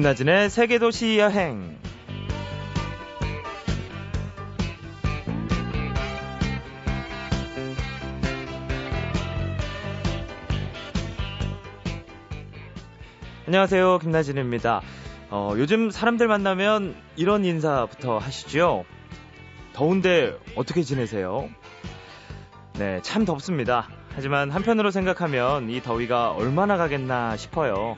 김나진의 세계도시 여행. 안녕하세요. 김나진입니다. 어, 요즘 사람들 만나면 이런 인사부터 하시죠. 더운데 어떻게 지내세요? 네, 참 덥습니다. 하지만 한편으로 생각하면 이 더위가 얼마나 가겠나 싶어요.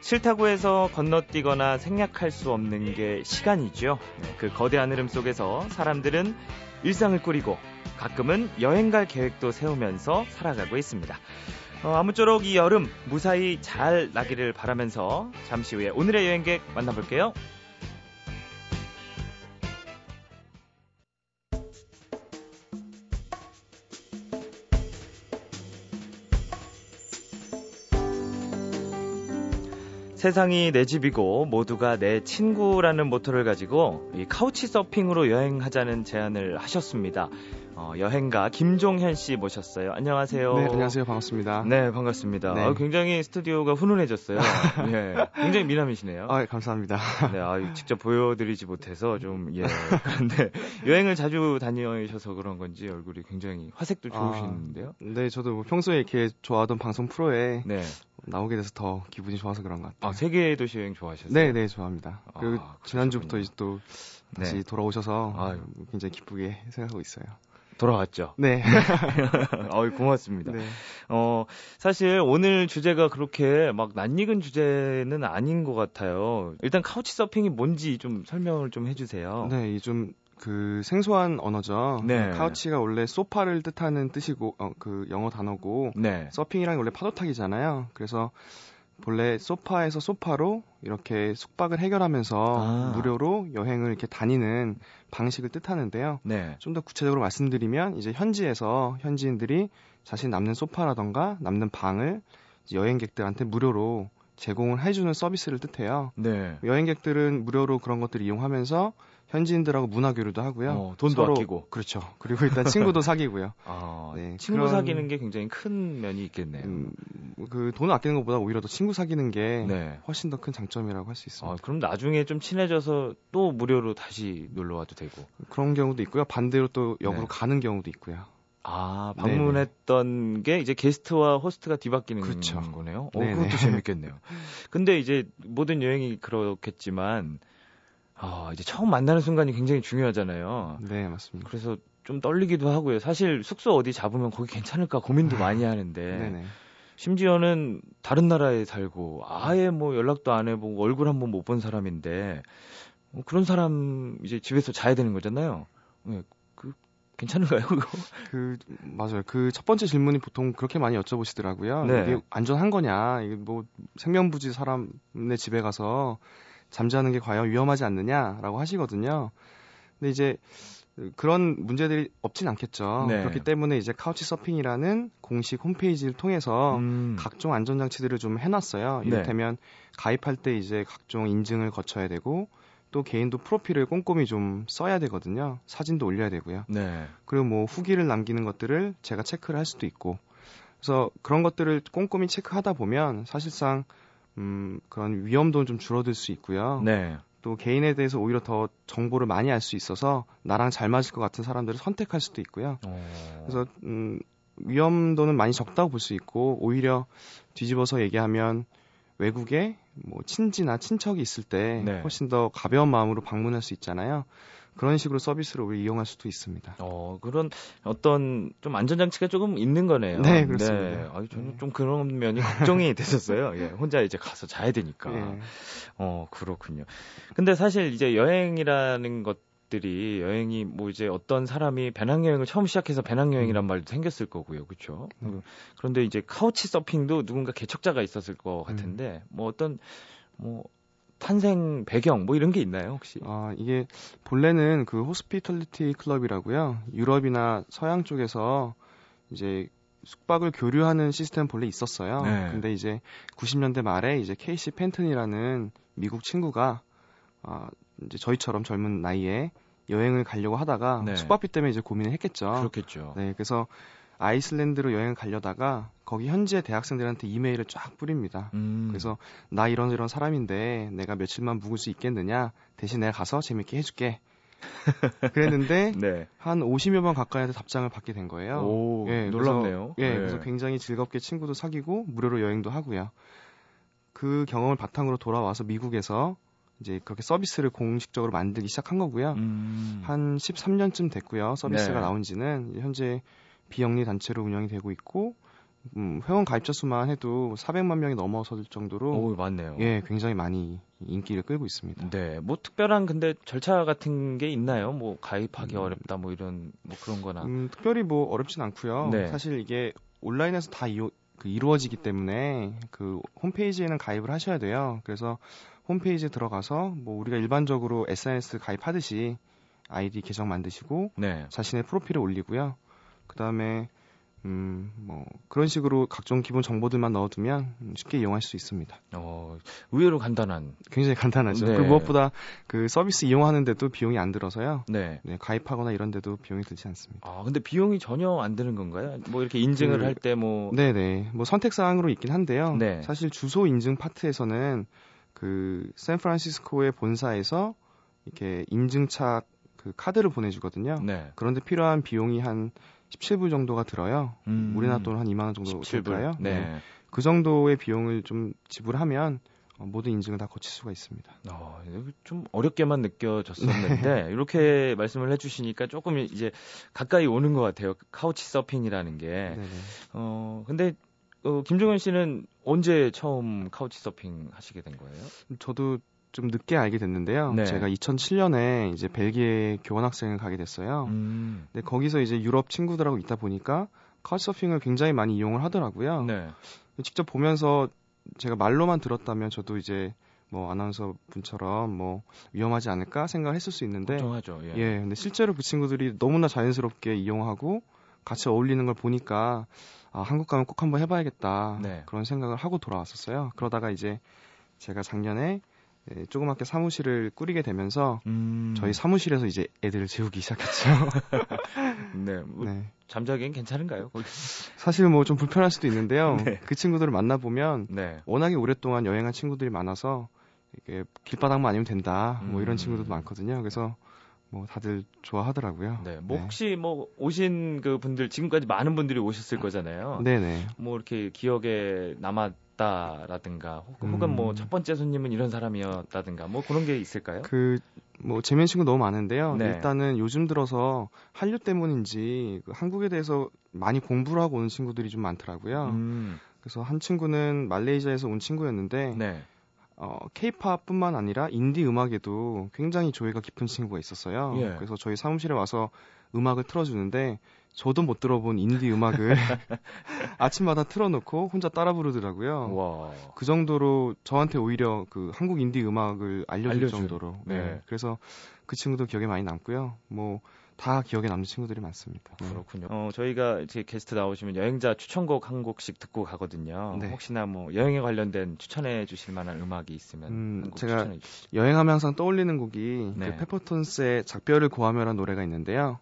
싫다고 해서 건너뛰거나 생략할 수 없는 게 시간이죠. 네, 그 거대한 흐름 속에서 사람들은 일상을 꾸리고 가끔은 여행 갈 계획도 세우면서 살아가고 있습니다. 어, 아무쪼록 이 여름 무사히 잘 나기를 바라면서 잠시 후에 오늘의 여행객 만나볼게요. 세상이 내 집이고 모두가 내 친구라는 모토를 가지고 이 카우치 서핑으로 여행하자는 제안을 하셨습니다. 어, 여행가 김종현 씨 모셨어요. 안녕하세요. 네, 안녕하세요. 반갑습니다. 네, 반갑습니다. 네. 아, 굉장히 스튜디오가 훈훈해졌어요. 예, 굉장히 미남이시네요. 아, 감사합니다. 네, 아, 직접 보여드리지 못해서 좀 예. 그런데 여행을 자주 다니셔서 그런 건지 얼굴이 굉장히 화색도 아, 좋으신데요. 아, 네, 저도 뭐 평소에 이렇게 좋아하던 방송 프로에 네. 나오게 돼서 더 기분이 좋아서 그런 것 같아요. 아, 세계 도시 여행 좋아하셨어요? 네, 네, 좋아합니다. 그리고 아, 지난주부터 이제 또 다시 네. 돌아오셔서 아유. 굉장히 기쁘게 생각하고 있어요. 돌아왔죠. 네. 어이, 고맙습니다. 네. 어, 사실 오늘 주제가 그렇게 막 낯익은 주제는 아닌 것 같아요. 일단 카우치 서핑이 뭔지 좀 설명을 좀 해주세요. 네, 좀 그 생소한 언어죠. 네. 카우치가 원래 소파를 뜻하는 뜻이고, 어, 그 영어 단어고, 네. 서핑이란 원래 파도 타기잖아요. 그래서 본래 소파에서 소파로 이렇게 숙박을 해결하면서 아. 무료로 여행을 이렇게 다니는 방식을 뜻하는데요. 네. 좀 더 구체적으로 말씀드리면 이제 현지에서 현지인들이 자신 남는 소파라던가 남는 방을 여행객들한테 무료로 제공을 해주는 서비스를 뜻해요. 네. 여행객들은 무료로 그런 것들을 이용하면서 현지인들하고 문화 교류도 하고요. 어, 돈도 서로, 아끼고. 그렇죠. 그리고 일단 친구도 사귀고요. 아, 네, 친구 그런, 사귀는 게 굉장히 큰 면이 있겠네요. 음, 그 돈을 아끼는 것보다 오히려 더 친구 사귀는 게 네. 훨씬 더 큰 장점이라고 할 수 있습니다. 아, 그럼 나중에 좀 친해져서 또 무료로 다시 놀러 와도 되고. 그런 경우도 있고요. 반대로 또 역으로 네. 가는 경우도 있고요. 아, 방문했던 네네. 게 이제 게스트와 호스트가 뒤바뀌는 그렇죠. 거네요. 어, 그것도 재밌겠네요. 근데 이제 모든 여행이 그렇겠지만 아, 이제 처음 만나는 순간이 굉장히 중요하잖아요. 네, 맞습니다. 그래서 좀 떨리기도 하고요. 사실 숙소 어디 잡으면 거기 괜찮을까 고민도 아, 많이 하는데. 네네. 심지어는 다른 나라에 살고 아예 뭐 연락도 안 해보고 얼굴 한번 못 본 사람인데 뭐 그런 사람 이제 집에서 자야 되는 거잖아요. 네, 그 괜찮은가요, 그거? 그 맞아요. 그 첫 번째 질문이 보통 그렇게 많이 여쭤보시더라고요. 네. 이게 안전한 거냐? 이게 뭐 생명부지 사람의 집에 가서 잠자는 게 과연 위험하지 않느냐라고 하시거든요. 근데 이제 그런 문제들이 없진 않겠죠. 네. 그렇기 때문에 이제 카우치 서핑이라는 공식 홈페이지를 통해서 음. 각종 안전장치들을 좀 해놨어요. 네. 이를테면 네. 가입할 때 이제 각종 인증을 거쳐야 되고 또 개인도 프로필을 꼼꼼히 좀 써야 되거든요. 사진도 올려야 되고요. 네. 그리고 뭐 후기를 남기는 것들을 제가 체크를 할 수도 있고. 그래서 그런 것들을 꼼꼼히 체크하다 보면 사실상 음, 그런 위험도 좀 줄어들 수 있고요. 네. 또 개인에 대해서 오히려 더 정보를 많이 알 수 있어서 나랑 잘 맞을 것 같은 사람들을 선택할 수도 있고요. 오. 어. 그래서 음, 위험도는 많이 적다고 볼 수 있고 오히려 뒤집어서 얘기하면 외국에 뭐 친지나 친척이 있을 때 네. 훨씬 더 가벼운 마음으로 방문할 수 있잖아요. 그런 식으로 서비스를 우리 이용할 수도 있습니다. 어, 그런 어떤 좀 안전장치가 조금 있는 거네요. 네, 그렇습니다. 네. 아, 저는 네. 좀 그런 면이 걱정이 됐었어요. 예, 혼자 이제 가서 자야 되니까. 네. 어, 그렇군요. 근데 사실 이제 여행이라는 것 들이 여행이 뭐 이제 어떤 사람이 배낭여행을 처음 시작해서 배낭여행이란 음. 말도 생겼을 거고요, 그렇죠? 음. 그런데 이제 카우치 서핑도 누군가 개척자가 있었을 것 같은데 음. 뭐 어떤 뭐 탄생 배경 뭐 이런 게 있나요 혹시? 아 이게 본래는 그 호스피털리티 클럽이라고요. 유럽이나 서양 쪽에서 이제 숙박을 교류하는 시스템 본래 있었어요. 네. 근데 이제 90년대 말에 이제 케이시 펜튼이라는 미국 친구가 아 이제 저희처럼 젊은 나이에 여행을 가려고 하다가 네. 숙박비 때문에 이제 고민을 했겠죠. 그렇겠죠. 네, 그래서 아이슬란드로 여행 가려다가 거기 현지의 대학생들한테 이메일을 쫙 뿌립니다. 음. 그래서 나 이런 이런 사람인데 내가 며칠만 묵을 수 있겠느냐? 대신 내가 가서 재밌게 해줄게. 그랬는데 네. 한 50여 번 가까이한테 답장을 받게 된 거예요. 오, 예, 놀랍네요. 그래서, 예, 네. 그래서 굉장히 즐겁게 친구도 사귀고 무료로 여행도 하고요. 그 경험을 바탕으로 돌아와서 미국에서 이제 그렇게 서비스를 공식적으로 만들기 시작한 거고요. 음. 한 13년쯤 됐고요. 서비스가 네. 나온 지는 현재 비영리 단체로 운영이 되고 있고 음, 회원 가입자 수만 해도 400만 명이 넘어설 정도로 오, 많네요. 예, 굉장히 많이 인기를 끌고 있습니다. 네, 뭐 특별한 근데 절차 같은 게 있나요? 뭐 가입하기 음. 어렵다 뭐 이런 뭐 그런 거나. 음, 특별히 뭐 어렵진 않고요. 네. 사실 이게 온라인에서 다 이루, 그 이루어지기 때문에 그 홈페이지에는 가입을 하셔야 돼요. 그래서 홈페이지에 들어가서 뭐 우리가 일반적으로 SNS 가입하듯이 아이디 계정 만드시고 네. 자신의 프로필을 올리고요. 그다음에 음, 뭐 그런 식으로 각종 기본 정보들만 넣어두면 쉽게 이용할 수 있습니다. 어, 의외로 간단한. 굉장히 간단하죠. 네. 그 무엇보다 그 서비스 이용하는데도 비용이 안 들어서요. 네. 네. 가입하거나 이런데도 비용이 들지 않습니다. 아, 근데 비용이 전혀 안 드는 건가요? 뭐 이렇게 인증을 그, 할때 뭐. 네네. 뭐 선택 사항으로 있긴 한데요. 네. 사실 주소 인증 파트에서는 그 샌프란시스코의 본사에서 이렇게 인증차 그 카드를 보내주거든요. 네. 그런데 필요한 비용이 한 17불 정도가 들어요. 음. 우리나라 돈 한 2만 원 정도 17불. 들까요? 네. 네. 그 정도의 비용을 좀 지불하면 어, 모든 인증을 다 거칠 수가 있습니다. 어, 좀 어렵게만 느껴졌었는데 네. 이렇게 말씀을 해주시니까 조금 이제 가까이 오는 것 같아요. 카우치 서핑이라는 게. 네네. 어 근데 어, 김종현 씨는 언제 처음 카우치 서핑 하시게 된 거예요? 저도 좀 늦게 알게 됐는데요. 네. 제가 2007년에 이제 벨기에 교환학생을 가게 됐어요. 음. 근데 거기서 이제 유럽 친구들하고 있다 보니까 카우치서핑을 굉장히 많이 이용을 하더라고요. 네. 직접 보면서 제가 말로만 들었다면 저도 이제 뭐 아나운서 분처럼 뭐 위험하지 않을까 생각을 했을 수 있는데 걱정하죠. 예. 예. 근데 실제로 그 친구들이 너무나 자연스럽게 이용하고 같이 어울리는 걸 보니까 아, 한국 가면 꼭 한번 해봐야겠다 네. 그런 생각을 하고 돌아왔었어요. 그러다가 이제 제가 작년에 네, 조그맣게 사무실을 꾸리게 되면서 음... 저희 사무실에서 이제 애들을 재우기 시작했죠. 네, 뭐 네. 잠자기엔 괜찮은가요? 사실 뭐 좀 불편할 수도 있는데요. 네. 그 친구들을 만나 보면 네. 워낙에 오랫동안 여행한 친구들이 많아서 이게 길바닥만 아니면 된다. 뭐 이런 음... 친구들도 많거든요. 그래서 뭐 다들 좋아하더라고요. 네. 뭐 네. 혹시 뭐 오신 그 분들 지금까지 많은 분들이 오셨을 거잖아요. 네네. 뭐 이렇게 기억에 남 았다라든가 혹은 뭐 음... 뭐첫 번째 손님은 이런 사람이었다든가 뭐 그런 게 있을까요? 그 뭐 재미있는 친구 너무 많은데요. 네. 일단은 요즘 들어서 한류 때문인지 그 한국에 대해서 많이 공부를 하고 오는 친구들이 좀 많더라고요. 음... 그래서 한 친구는 말레이시아에서 온 친구였는데 네. 어, 케이팝뿐만 아니라 인디 음악에도 굉장히 조예가 깊은 친구가 있었어요. 예. 그래서 저희 사무실에 와서 음악을 틀어주는데 저도 못 들어본 인디 음악을 아침마다 틀어놓고 혼자 따라 부르더라고요. 와. 그 정도로 저한테 오히려 그 한국 인디 음악을 알려줄 알려준. 정도로. 네. 네. 그래서 그 친구도 기억에 많이 남고요. 뭐 다 기억에 남는 친구들이 많습니다. 네. 그렇군요. 어, 저희가 이제 게스트 나오시면 여행자 추천곡 한 곡씩 듣고 가거든요. 네. 혹시나 뭐 여행에 관련된 추천해 주실 만한 음악이 있으면 음, 제가 여행하면 항상 떠올리는 곡이 그 네. 그 페퍼톤스의 작별을 고하며라는 노래가 있는데요.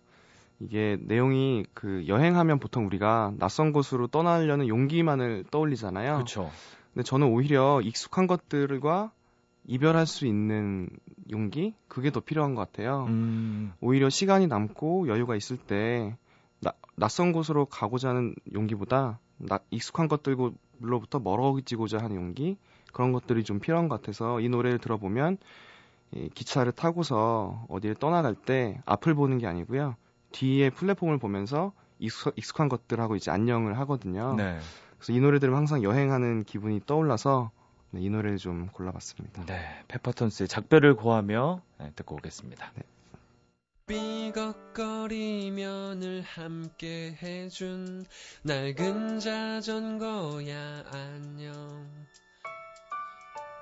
이게 내용이 그 여행하면 보통 우리가 낯선 곳으로 떠나려는 용기만을 떠올리잖아요. 그렇죠. 근데 저는 오히려 익숙한 것들과 이별할 수 있는 용기 그게 더 필요한 것 같아요. 음. 오히려 시간이 남고 여유가 있을 때 나, 낯선 곳으로 가고자 하는 용기보다 나, 익숙한 것들로부터 멀어지고자 하는 용기 그런 것들이 좀 필요한 것 같아서 이 노래를 들어보면 이 기차를 타고서 어디를 떠나갈 때 앞을 보는 게 아니고요 뒤에 플랫폼을 보면서 익숙, 익숙 한 것들하고 이제 안녕을 하거든요. 네. 그래서 이 노래 들으면 항상 여행하는 기분이 떠올라서 네, 이 노래를 좀 골라봤습니다. 네, 페퍼톤스의 작별을 고하며 네, 듣고 오겠습니다. 네. 삐걱거리며 늘 함께 해준 낡은 자전거야 안녕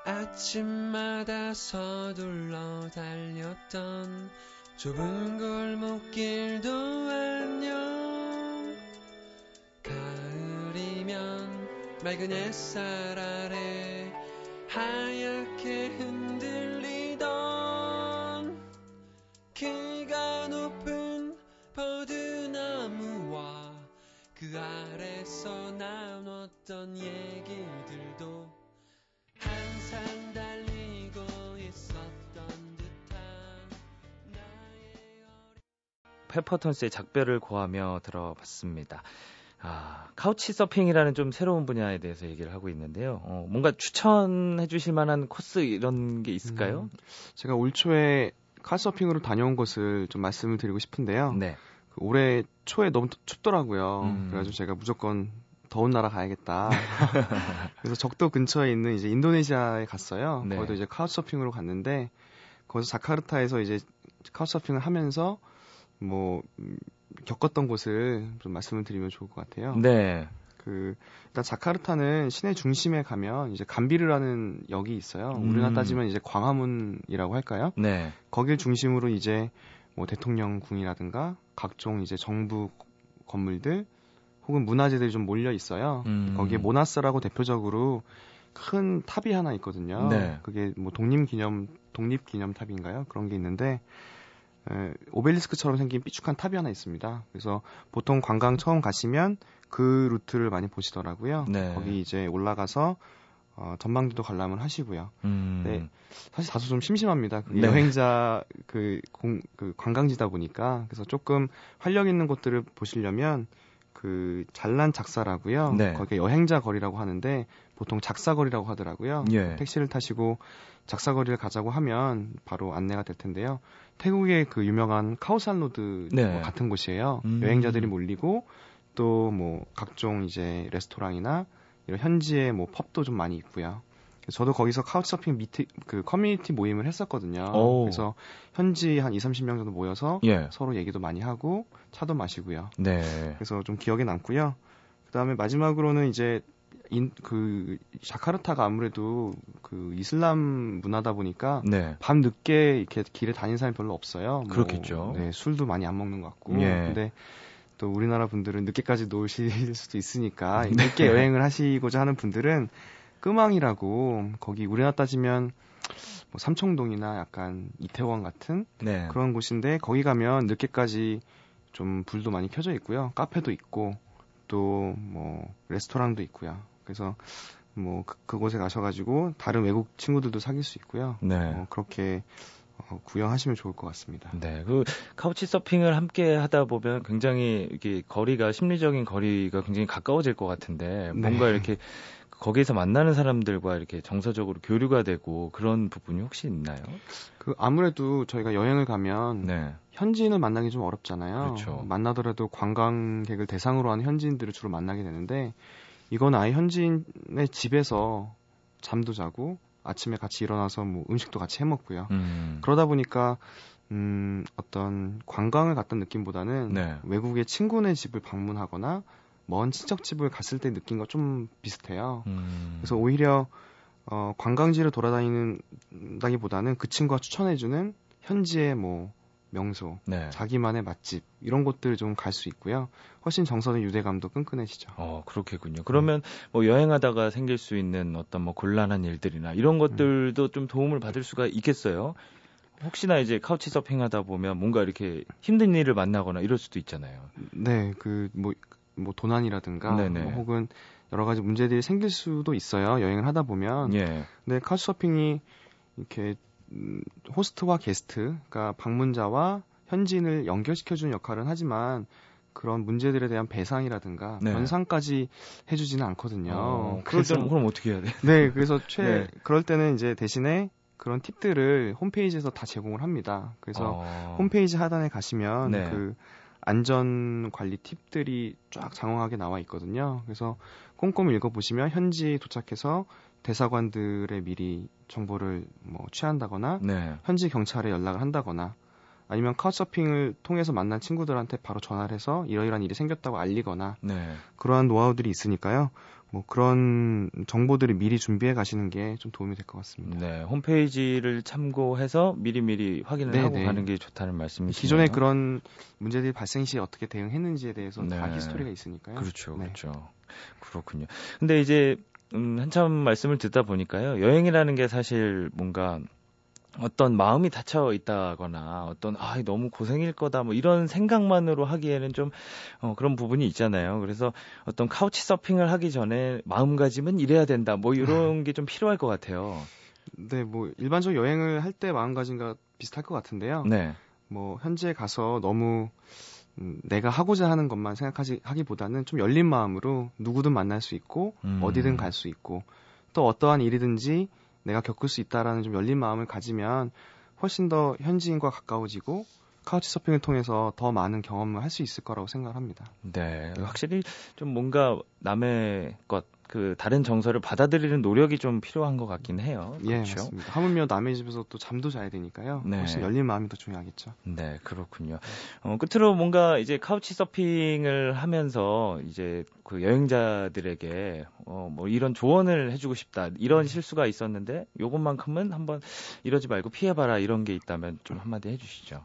아침마다 서둘러 달렸던 좁은 골목길도 안녕 가을이면 맑은 햇살 아래 하얗게 흔들리던 키가 높은 버드나무와 그 있었던 얘기들도 항상 달리 페퍼턴스의 작별을 고하며 들어봤습니다. 아, 카우치 서핑이라는 좀 새로운 분야에 대해서 얘기를 하고 있는데요. 어, 뭔가 추천해 주실 만한 코스 이런 게 있을까요? 음, 제가 올 초에 카우치서핑으로 다녀온 것을 좀 말씀을 드리고 싶은데요. 네. 그 올해 초에 너무 춥더라고요. 음. 그래가지고 제가 무조건 더운 나라 가야겠다. 그래서 적도 근처에 있는 이제 인도네시아에 갔어요. 네. 거기도 이제 카우치서핑으로 갔는데 거기서 자카르타에서 이제 카우치서핑을 하면서 뭐 음, 겪었던 곳을 좀 말씀을 드리면 좋을 것 같아요. 네. 그 일단 자카르타는 시내 중심에 가면 이제 감비르라는 역이 있어요. 음. 우리가 따지면 이제 광화문이라고 할까요? 네. 거길 중심으로 이제 뭐 대통령궁이라든가 각종 이제 정부 건물들 혹은 문화재들이 좀 몰려 있어요. 음. 거기에 모나스라고 대표적으로 큰 탑이 하나 있거든요. 네. 그게 뭐 독립 기념 독립 기념 탑인가요? 그런 게 있는데 에, 오벨리스크처럼 생긴 삐죽한 탑이 하나 있습니다. 그래서 보통 관광 처음 가시면 그 루트를 많이 보시더라고요. 네. 거기 이제 올라가서 어, 전망대도 관람을 하시고요. 음. 네, 사실 다소 좀 심심합니다. 그 네. 여행자 그, 공, 그 관광지다 보니까 그래서 조금 활력 있는 곳들을 보시려면 그 잘란 작사라고요. 네. 거기에 여행자 거리라고 하는데 보통 작사거리라고 하더라고요. 예. 택시를 타시고 작사거리를 가자고 하면 바로 안내가 될 텐데요. 태국의 그 유명한 카오산 로드 네. 같은 곳이에요. 음. 여행자들이 몰리고 또 뭐 각종 이제 레스토랑이나 이런 현지의 뭐 펍도 좀 많이 있고요. 저도 거기서 카우치서핑 meet 그 커뮤니티 모임을 했었거든요. 오. 그래서 현지 한 2, 30명 정도 모여서 예. 서로 얘기도 많이 하고 차도 마시고요. 네. 그래서 좀 기억에 남고요. 그다음에 마지막으로는 이제 인, 그 자카르타가 아무래도 그 이슬람 문화다 보니까 네. 밤 늦게 이렇게 길에 다니는 사람이 별로 없어요. 뭐, 그렇겠죠. 네, 술도 많이 안 먹는 것 같고. 예. 근데 또 우리나라 분들은 늦게까지 노실 수도 있으니까 네. 늦게 여행을 하시고자 하는 분들은 끄망이라고 거기 우리나라 따지면 뭐 삼청동이나 약간 이태원 같은 네. 그런 곳인데 거기 가면 늦게까지 좀 불도 많이 켜져 있고요. 카페도 있고 또 뭐 레스토랑도 있고요. 그래서 뭐 그, 곳에 가셔가지고 다른 외국 친구들도 사귈 수 있고요. 네. 어, 그렇게 어, 구경하시면 좋을 것 같습니다. 네, 그 카우치 서핑을 함께 하다 보면 굉장히 이게 거리가 심리적인 거리가 굉장히 가까워질 것 같은데 뭔가 네. 이렇게 거기에서 만나는 사람들과 이렇게 정서적으로 교류가 되고 그런 부분이 혹시 있나요? 그 아무래도 저희가 여행을 가면 네. 현지인을 만나기 좀 어렵잖아요. 그렇죠. 만나더라도 관광객을 대상으로 하는 현지인들을 주로 만나게 되는데 이건 아예 현지인의 집에서 잠도 자고 아침에 같이 일어나서 뭐 음식도 같이 해 먹고요. 음. 그러다 보니까 음, 어떤 관광을 갔던 느낌보다는 네. 외국의 친구네 집을 방문하거나 먼 친척 집을 갔을 때 느낀 거 좀 비슷해요. 음. 그래서 오히려 어, 관광지를 돌아다니는 다기보다는 그 친구가 추천해주는 현지의 뭐 명소, 네. 자기만의 맛집 이런 곳들을 좀갈 수 있고요. 훨씬 정서는 유대감도 끈끈해지죠. 어, 그렇겠군요. 그러면 뭐 여행하다가 생길 수 있는 어떤 뭐 곤란한 일들이나 이런 것들도 좀 도움을 받을 수가 있겠어요. 혹시나 이제 카우치 서핑하다 보면 뭔가 이렇게 힘든 일을 만나거나 이럴 수도 있잖아요. 네, 그 뭐 뭐 도난이라든가. 뭐 혹은 여러 가지 문제들이 생길 수도 있어요. 여행을 하다 보면. 예. 근데 카우치서핑이 이렇게 음, 호스트와 게스트, 그러니까 방문자와 현지인을 연결시켜주는 역할은 하지만 그런 문제들에 대한 배상이라든가 네. 변상까지 해주지는 않거든요. 어, 그럴 때는 그럼 어떻게 해야 돼? 네, 그래서 최 네. 그럴 때는 이제 대신에 그런 팁들을 홈페이지에서 다 제공을 합니다. 그래서 어, 홈페이지 하단에 가시면 네. 그 안전 관리 팁들이 쫙 장황하게 나와 있거든요. 그래서 꼼꼼히 읽어보시면 현지 도착해서 대사관들의 미리 정보를 뭐 취한다거나 네. 현지 경찰에 연락을 한다거나 아니면 카우서핑을 통해서 만난 친구들한테 바로 전화를 해서 이러이러한 일이 생겼다고 알리거나 네. 그러한 노하우들이 있으니까요. 뭐 그런 정보들을 미리 준비해 가시는 게 좀 도움이 될 것 같습니다. 네. 홈페이지를 참고해서 미리미리 확인을 네, 하고 네. 가는 게 좋다는 말씀이시네요. 기존에 그런 문제들이 발생 시 어떻게 대응했는지에 대해서 다 네. 히스토리가 있으니까요. 그렇죠, 네. 그렇죠. 그렇군요. 근데 이제 음, 한참 말씀을 듣다 보니까요. 여행이라는 게 사실 뭔가 어떤 마음이 닫혀 있다거나 어떤 아 너무 고생일 거다 뭐 이런 생각만으로 하기에는 좀 어, 그런 부분이 있잖아요. 그래서 어떤 카우치 서핑을 하기 전에 마음가짐은 이래야 된다 뭐 이런 게 좀 필요할 것 같아요. 네, 뭐 일반적 여행을 할 때 마음가짐과 비슷할 것 같은데요. 네. 뭐 현지에 가서 너무 음, 내가 하고자 하는 것만 생각하지 하기보다는 좀 열린 마음으로 누구든 만날 수 있고 음. 어디든 갈 수 있고 또 어떠한 일이든지 내가 겪을 수 있다라는 좀 열린 마음을 가지면 훨씬 더 현지인과 가까워지고 카우치 서핑을 통해서 더 많은 경험을 할 수 있을 거라고 생각합니다. 네, 확실히 좀 뭔가 남의 것, 그 다른 정서를 받아들이는 노력이 좀 필요한 것 같긴 해요. 예, 그렇죠? 맞습니다. 하물며 남의 집에서 또 잠도 자야 되니까요. 네. 훨씬 열린 마음이 더 중요하겠죠. 네, 그렇군요. 어, 끝으로 뭔가 이제 카우치 서핑을 하면서 이제 그 여행자들에게 어, 뭐 이런 조언을 해주고 싶다. 이런 실수가 있었는데 요것만큼은 한번 이러지 말고 피해봐라 이런 게 있다면 좀 한마디 해주시죠.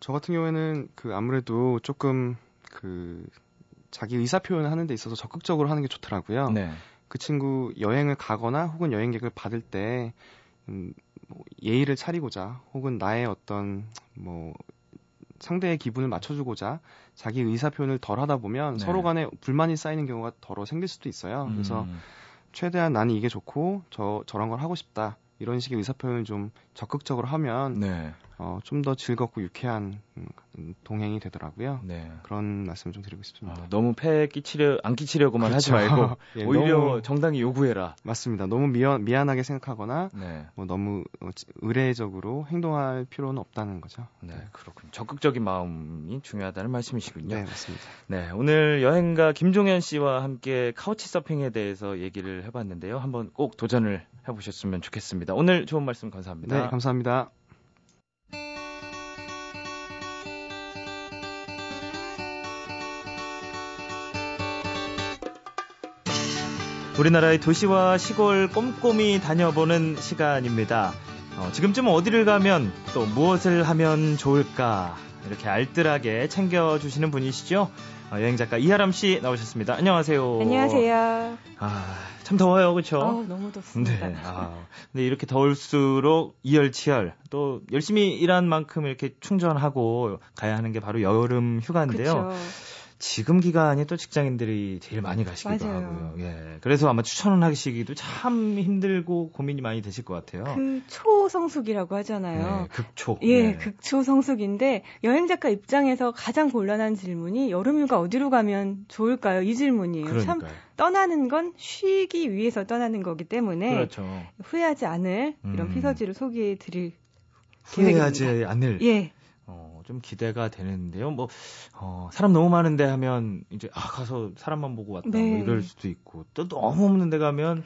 저 같은 경우에는 그 아무래도 조금 그 자기 의사 표현을 하는 데 있어서 적극적으로 하는 게 좋더라고요. 네. 그 친구 여행을 가거나 혹은 여행객을 받을 때 음, 뭐 예의를 차리고자 혹은 나의 어떤 뭐 상대의 기분을 맞춰주고자 자기 의사 표현을 덜 하다 보면 네. 서로 간에 불만이 쌓이는 경우가 더러 생길 수도 있어요. 그래서 음. 최대한 나는 이게 좋고 저 저런 걸 하고 싶다 이런 식의 의사 표현을 좀 적극적으로 하면 네. 어, 좀 더 즐겁고 유쾌한 음, 동행이 되더라고요. 네. 그런 말씀을 좀 드리고 싶습니다. 어, 너무 폐 끼치려 안 끼치려고만 그렇죠. 하지 말고 예, 오히려 너무, 정당히 요구해라. 맞습니다. 너무 미안 미안하게 생각하거나 네. 뭐 너무 어, 의례적으로 행동할 필요는 없다는 거죠. 네, 그렇군요. 적극적인 마음이 중요하다는 말씀이시군요. 네, 맞습니다. 네, 오늘 여행가 김종현 씨와 함께 카우치 서핑에 대해서 얘기를 해봤는데요. 한번 꼭 도전을 해보셨으면 좋겠습니다. 오늘 좋은 말씀 감사합니다. 네, 감사합니다. 우리나라의 도시와 시골 꼼꼼히 다녀보는 시간입니다. 어, 지금쯤 어디를 가면 또 무엇을 하면 좋을까 이렇게 알뜰하게 챙겨주시는 분이시죠? 어, 여행 작가 이하람 씨 나오셨습니다. 안녕하세요. 안녕하세요. 아, 참 더워요, 그렇죠? 어, 너무 덥습니다. 네. 아, 근데 이렇게 더울수록 이열치열 또 열심히 일한 만큼 이렇게 충전하고 가야 하는 게 바로 여름 휴가인데요. 그쵸. 지금 기간이 또 직장인들이 제일 많이 가시기도 맞아요. 하고요. 예. 그래서 아마 추천을 하시기도 참 힘들고 고민이 많이 되실 것 같아요. 그 초성숙이라고 하잖아요. 네, 극초. 예, 네. 극초 성숙인데 여행 작가 입장에서 가장 곤란한 질문이 여름휴가 어디로 가면 좋을까요? 이 질문이에요. 그러니까요. 참 떠나는 건 쉬기 위해서 떠나는 거기 때문에 그렇죠. 후회하지 않을 이런 음. 피서지를 소개해 드릴 후회하지. 않을. 예. 좀 기대가 되는데요. 뭐, 어, 사람 너무 많은데 하면 이제, 아, 가서 사람만 보고 왔다. 뭐 네. 뭐 이럴 수도 있고, 또 너무 없는 데 가면,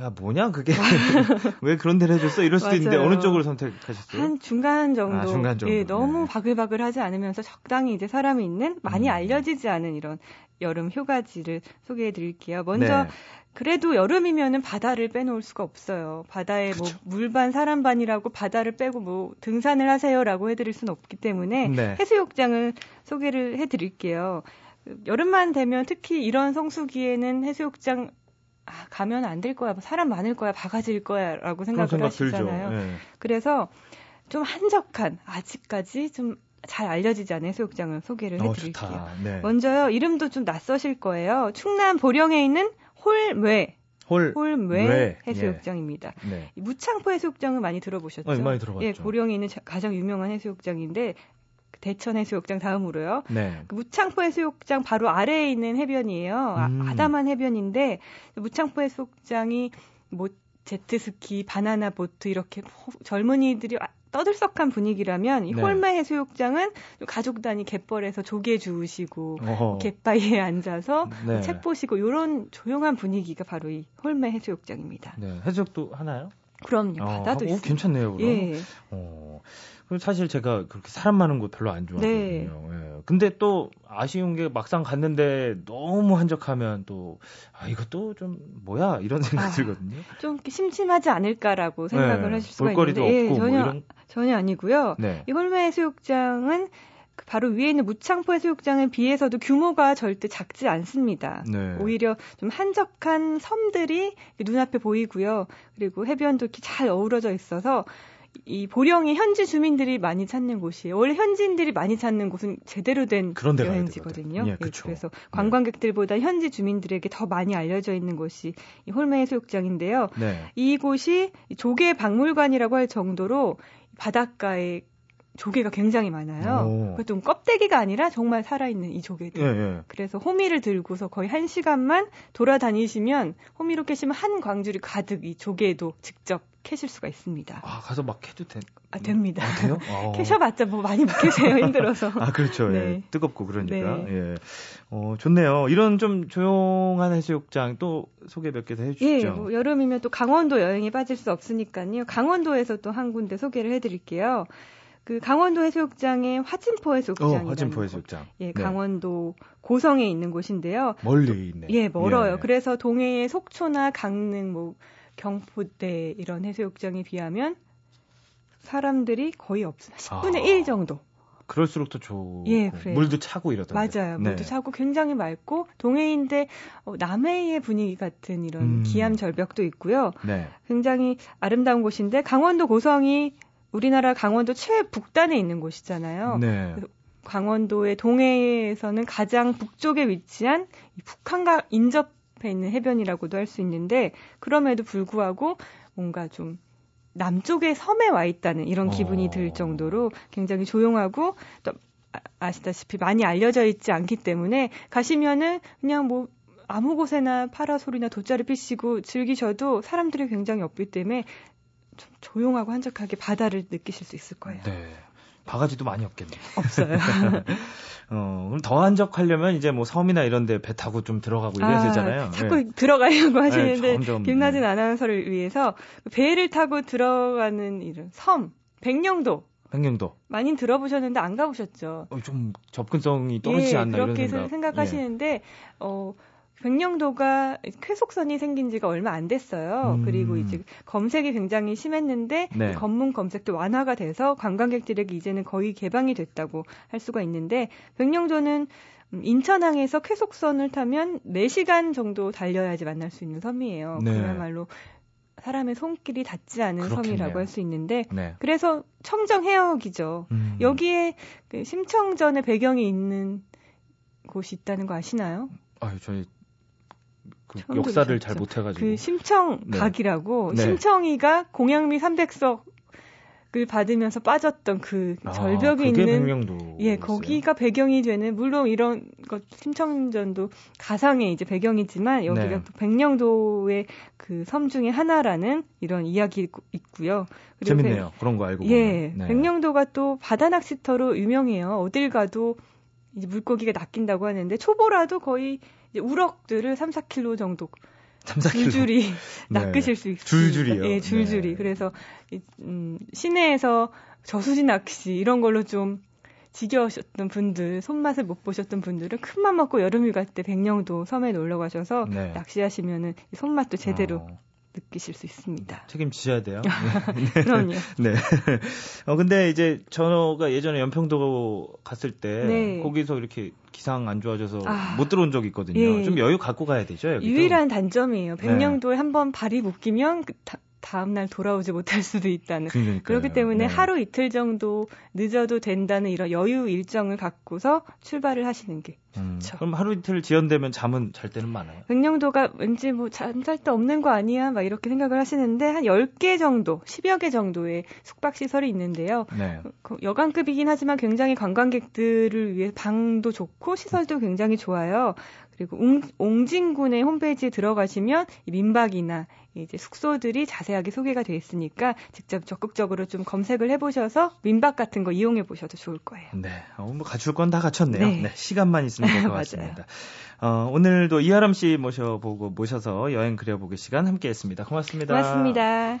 야, 뭐냐, 그게. 왜 그런 데를 해줬어? 이럴 수도. 있는데, 어느 쪽으로 선택하셨어요? 한 중간 정도. 아, 중간 정도. 예, 너무 네. 바글바글 하지 않으면서 적당히 이제 사람이 있는, 많이 음. 알려지지 않은 이런 여름 휴가지를 소개해 드릴게요. 먼저, 네. 그래도 여름이면은 바다를 빼놓을 수가 없어요. 바다에 뭐 그쵸. 뭐 물반 사람반이라고 바다를 빼고 뭐 등산을 하세요라고 해드릴 수는 없기 때문에 네. 해수욕장을 소개를 해드릴게요. 여름만 되면 특히 이런 성수기에는 해수욕장 아, 가면 안 될 거야, 뭐 사람 많을 거야, 바가지일 거야 라고 생각을 생각 하시잖아요. 네. 그래서 좀 한적한 아직까지 좀 잘 알려지지 않은 해수욕장을 소개를 어, 해드릴게요. 어, 네. 먼저요 이름도 좀 낯서실 거예요. 충남 보령에 있는 홀매 홀, 홀매 해수욕장입니다. 예. 네. 무창포 해수욕장은 많이 들어보셨죠? 네, 많이 들어봤죠. 예, 고령에 있는 자, 가장 유명한 해수욕장인데 대천 해수욕장 다음으로요. 네. 그 무창포 해수욕장 바로 아래에 있는 해변이에요. 아, 음. 아, 아담한 해변인데 무창포 해수욕장이 뭐 제트스키, 바나나 보트 이렇게 젊은이들이 떠들썩한 분위기라면 이 네. 홀마 해수욕장은 가족 단위 갯벌에서 조개 주우시고 어허. 갯바위에 앉아서 네. 책 보시고 이런 조용한 분위기가 바로 이 홀마 해수욕장입니다. 네, 해수욕도 하나요? 그럼요. 어, 바다도 어, 있어요. 괜찮네요. 그럼. 예. 어. 사실 제가 그렇게 사람 많은 곳 별로 안 좋아하거든요. 네. 예. 근데 또 아쉬운 게 막상 갔는데 너무 한적하면 또, 아, 이것도 좀 뭐야? 이런 생각이 아, 들거든요. 좀 심심하지 않을까라고 생각을 네. 하실 수가 볼거리도 있는데. 없고 예, 전혀, 뭐 이런... 전혀 아니고요. 네. 이 홀매 해수욕장은 그 바로 위에 있는 무창포 해수욕장에 비해서도 규모가 절대 작지 않습니다. 네. 오히려 좀 한적한 섬들이 눈앞에 보이고요. 그리고 해변도 이렇게 잘 어우러져 있어서 이 보령이 현지 주민들이 많이 찾는 곳이에요. 원래 현지인들이 많이 찾는 곳은 제대로 된 여행지거든요. 예, 예, 그래서 관광객들보다 현지 주민들에게 더 많이 알려져 있는 곳이 이 홀메 해수욕장인데요. 네. 이곳이 조개 박물관이라고 할 정도로 바닷가에 조개가 굉장히 많아요. 그것도 껍데기가 아니라 정말 살아있는 이 조개들. 예, 예. 그래서 호미를 들고서 거의 한 시간만 돌아다니시면 호미로 캐시면 한 광주리 가득 이 조개도 직접 캐실 수가 있습니다. 아 가서 막 캐도 돼? 아 됩니다. 아, 돼요? 어. 캐셔봤자 뭐 많이 못 캐세요 힘들어서. 아 그렇죠. 예. 네. 예. 뜨겁고 그러니까. 네. 예. 어 좋네요. 이런 좀 조용한 해수욕장 또 소개 몇 개 더 해주시죠. 예. 뭐 여름이면 또 강원도 여행에 빠질 수 없으니까요. 강원도에서 또 한 군데 소개를 해드릴게요. 그 강원도 해수욕장의 화진포 해수욕장. 어, 화진포 해수욕장. 예, 네. 강원도 고성에 있는 곳인데요. 멀리 있네. 예, 멀어요. 예. 그래서 동해의 속초나 강릉, 뭐 경포대 이런 해수욕장에 비하면 사람들이 거의 없어요. 10분의 아. 1 정도. 그럴수록 더 좋고 예, 물도 차고 이러던데. 맞아요. 물도 네. 차고 굉장히 맑고 동해인데 어, 남해의 분위기 같은 이런 음. 기암 절벽도 있고요. 네. 굉장히 아름다운 곳인데 강원도 고성이 우리나라 강원도 최북단에 있는 곳이잖아요. 네. 강원도의 동해에서는 가장 북쪽에 위치한 북한과 인접해 있는 해변이라고도 할 수 있는데 그럼에도 불구하고 뭔가 좀 남쪽의 섬에 와 있다는 이런 기분이 어. 들 정도로 굉장히 조용하고 또 아, 아시다시피 많이 알려져 있지 않기 때문에 가시면은 그냥 뭐 아무 곳에나 파라솔이나 돗자리 피시고 즐기셔도 사람들이 굉장히 없기 때문에 좀 조용하고 한적하게 바다를 느끼실 수 있을 거예요. 네. 바가지도 많이 없겠네요. 없어요. 어, 그럼 더 한적하려면 이제 뭐 섬이나 이런 데 배 타고 좀 들어가고 이래야 아, 되잖아요. 자꾸 네. 들어가려고 하시는데 네, 김나진 네. 아나운서를 위해서 배를 타고 들어가는 이런 섬, 백령도 백령도. 많이 들어보셨는데 안 가보셨죠? 어, 좀 접근성이 떨어지지 예, 않나 그렇게 이런 생각. 하시는데 예. 어 백령도가 쾌속선이 생긴 지가 얼마 안 됐어요. 음. 그리고 이제 검색이 굉장히 심했는데 네. 검문 검색도 완화가 돼서 관광객들에게 이제는 거의 개방이 됐다고 할 수가 있는데 백령도는 인천항에서 쾌속선을 타면 4시간 정도 달려야지 만날 수 있는 섬이에요. 네. 그야말로 사람의 손길이 닿지 않은 그렇겠네요. 섬이라고 할 수 있는데 네. 그래서 청정 해역이죠. 음. 여기에 그 심청전의 배경이 있는 곳이 있다는 거 아시나요? 아, 저희 그 역사를 잘 못해가지고 그 심청각이라고 네. 심청이가 공양미 300석 을 받으면서 빠졌던 그 아, 절벽에 있는 예 거기가 배경이 되는 물론 이런 것 심청전도 가상의 이제 배경이지만 여기가 네. 백령도의 그 섬 중에 하나라는 이런 이야기 있고요. 재밌네요. 그런 거 알고 예 네. 백령도가 또 바다 낚시터로 유명해요. 어딜 가도 이제 물고기가 낚인다고 하는데 초보라도 거의 우럭들을 3, 4kg 정도 3, 4kg. 줄줄이 네. 낚으실 수 있어요. 줄줄이요. 예, 줄줄이. 네. 그래서 음, 시내에서 저수지 낚시 이런 걸로 좀 지겨우셨던 분들, 손맛을 못 보셨던 분들은 큰 맘 먹고 여름휴 갈때 백령도 섬에 놀러 가셔서 네. 낚시하시면은 손맛도 제대로 어. 느끼실 수 있습니다. 책임지셔야 돼요. 네. 그럼요. 네. 어, 근데 이제 저가 예전에 연평도 갔을 때 네. 거기서 이렇게 기상 안 좋아져서 아, 못 들어온 적이 있거든요. 예. 좀 여유 갖고 가야 되죠. 여기도. 유일한 단점이에요. 백령도에 네. 한번 발이 묶이면 그 다, 다음 날 돌아오지 못할 수도 있다는. 그러니까요. 그렇기 때문에 네. 하루 이틀 정도 늦어도 된다는 이런 여유 일정을 갖고서 출발을 하시는 게 음, 좋죠. 그럼 하루 이틀 지연되면 잠은 잘 때는 많아요? 백령도가 왠지 뭐 잠잘 데 없는 거 아니야? 막 이렇게 생각을 하시는데 한 10개 정도, 10여 개 정도의 숙박 시설이 있는데요. 네. 그 여간급이긴 하지만 굉장히 관광객들을 위해 방도 좋고 시설도 굉장히 좋아요. 그리고 옹, 진군의 홈페이지에 들어가시면 민박이나 이제 숙소들이 자세하게 소개가 되어 있으니까 직접 적극적으로 좀 검색을 해보셔서 민박 같은 거 이용해 보셔도 좋을 거예요. 네, 어, 뭐 갖출 건 다 갖췄네요. 네. 네 시간만 있으면 될 것 같습니다. 어, 오늘도 이하람 씨 모셔보고 모셔서 여행 그려보기 시간 함께했습니다. 고맙습니다. 고맙습니다.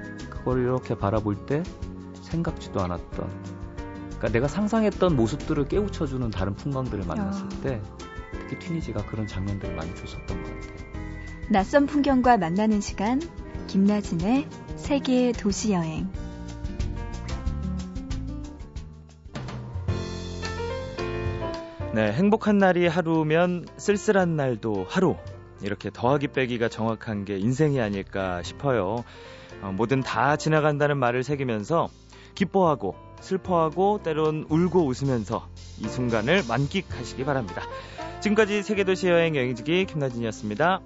그걸 이렇게 바라볼 때 생각지도 않았던 그러니까 내가 상상했던 모습들을 깨우쳐주는 다른 풍광들을 만났을 때 특히 튀니지가 그런 장면들을 많이 줬었던 것 같아요. 낯선 풍경과 만나는 시간 김나진의 세계 도시 여행 네, 행복한 날이 하루면 쓸쓸한 날도 하루. 이렇게 더하기 빼기가 정확한 게 인생이 아닐까 싶어요. 어, 뭐든 다 지나간다는 말을 새기면서 기뻐하고 슬퍼하고 때론 울고 웃으면서 이 순간을 만끽하시기 바랍니다. 지금까지 세계도시 여행 여행지기 김나진이었습니다.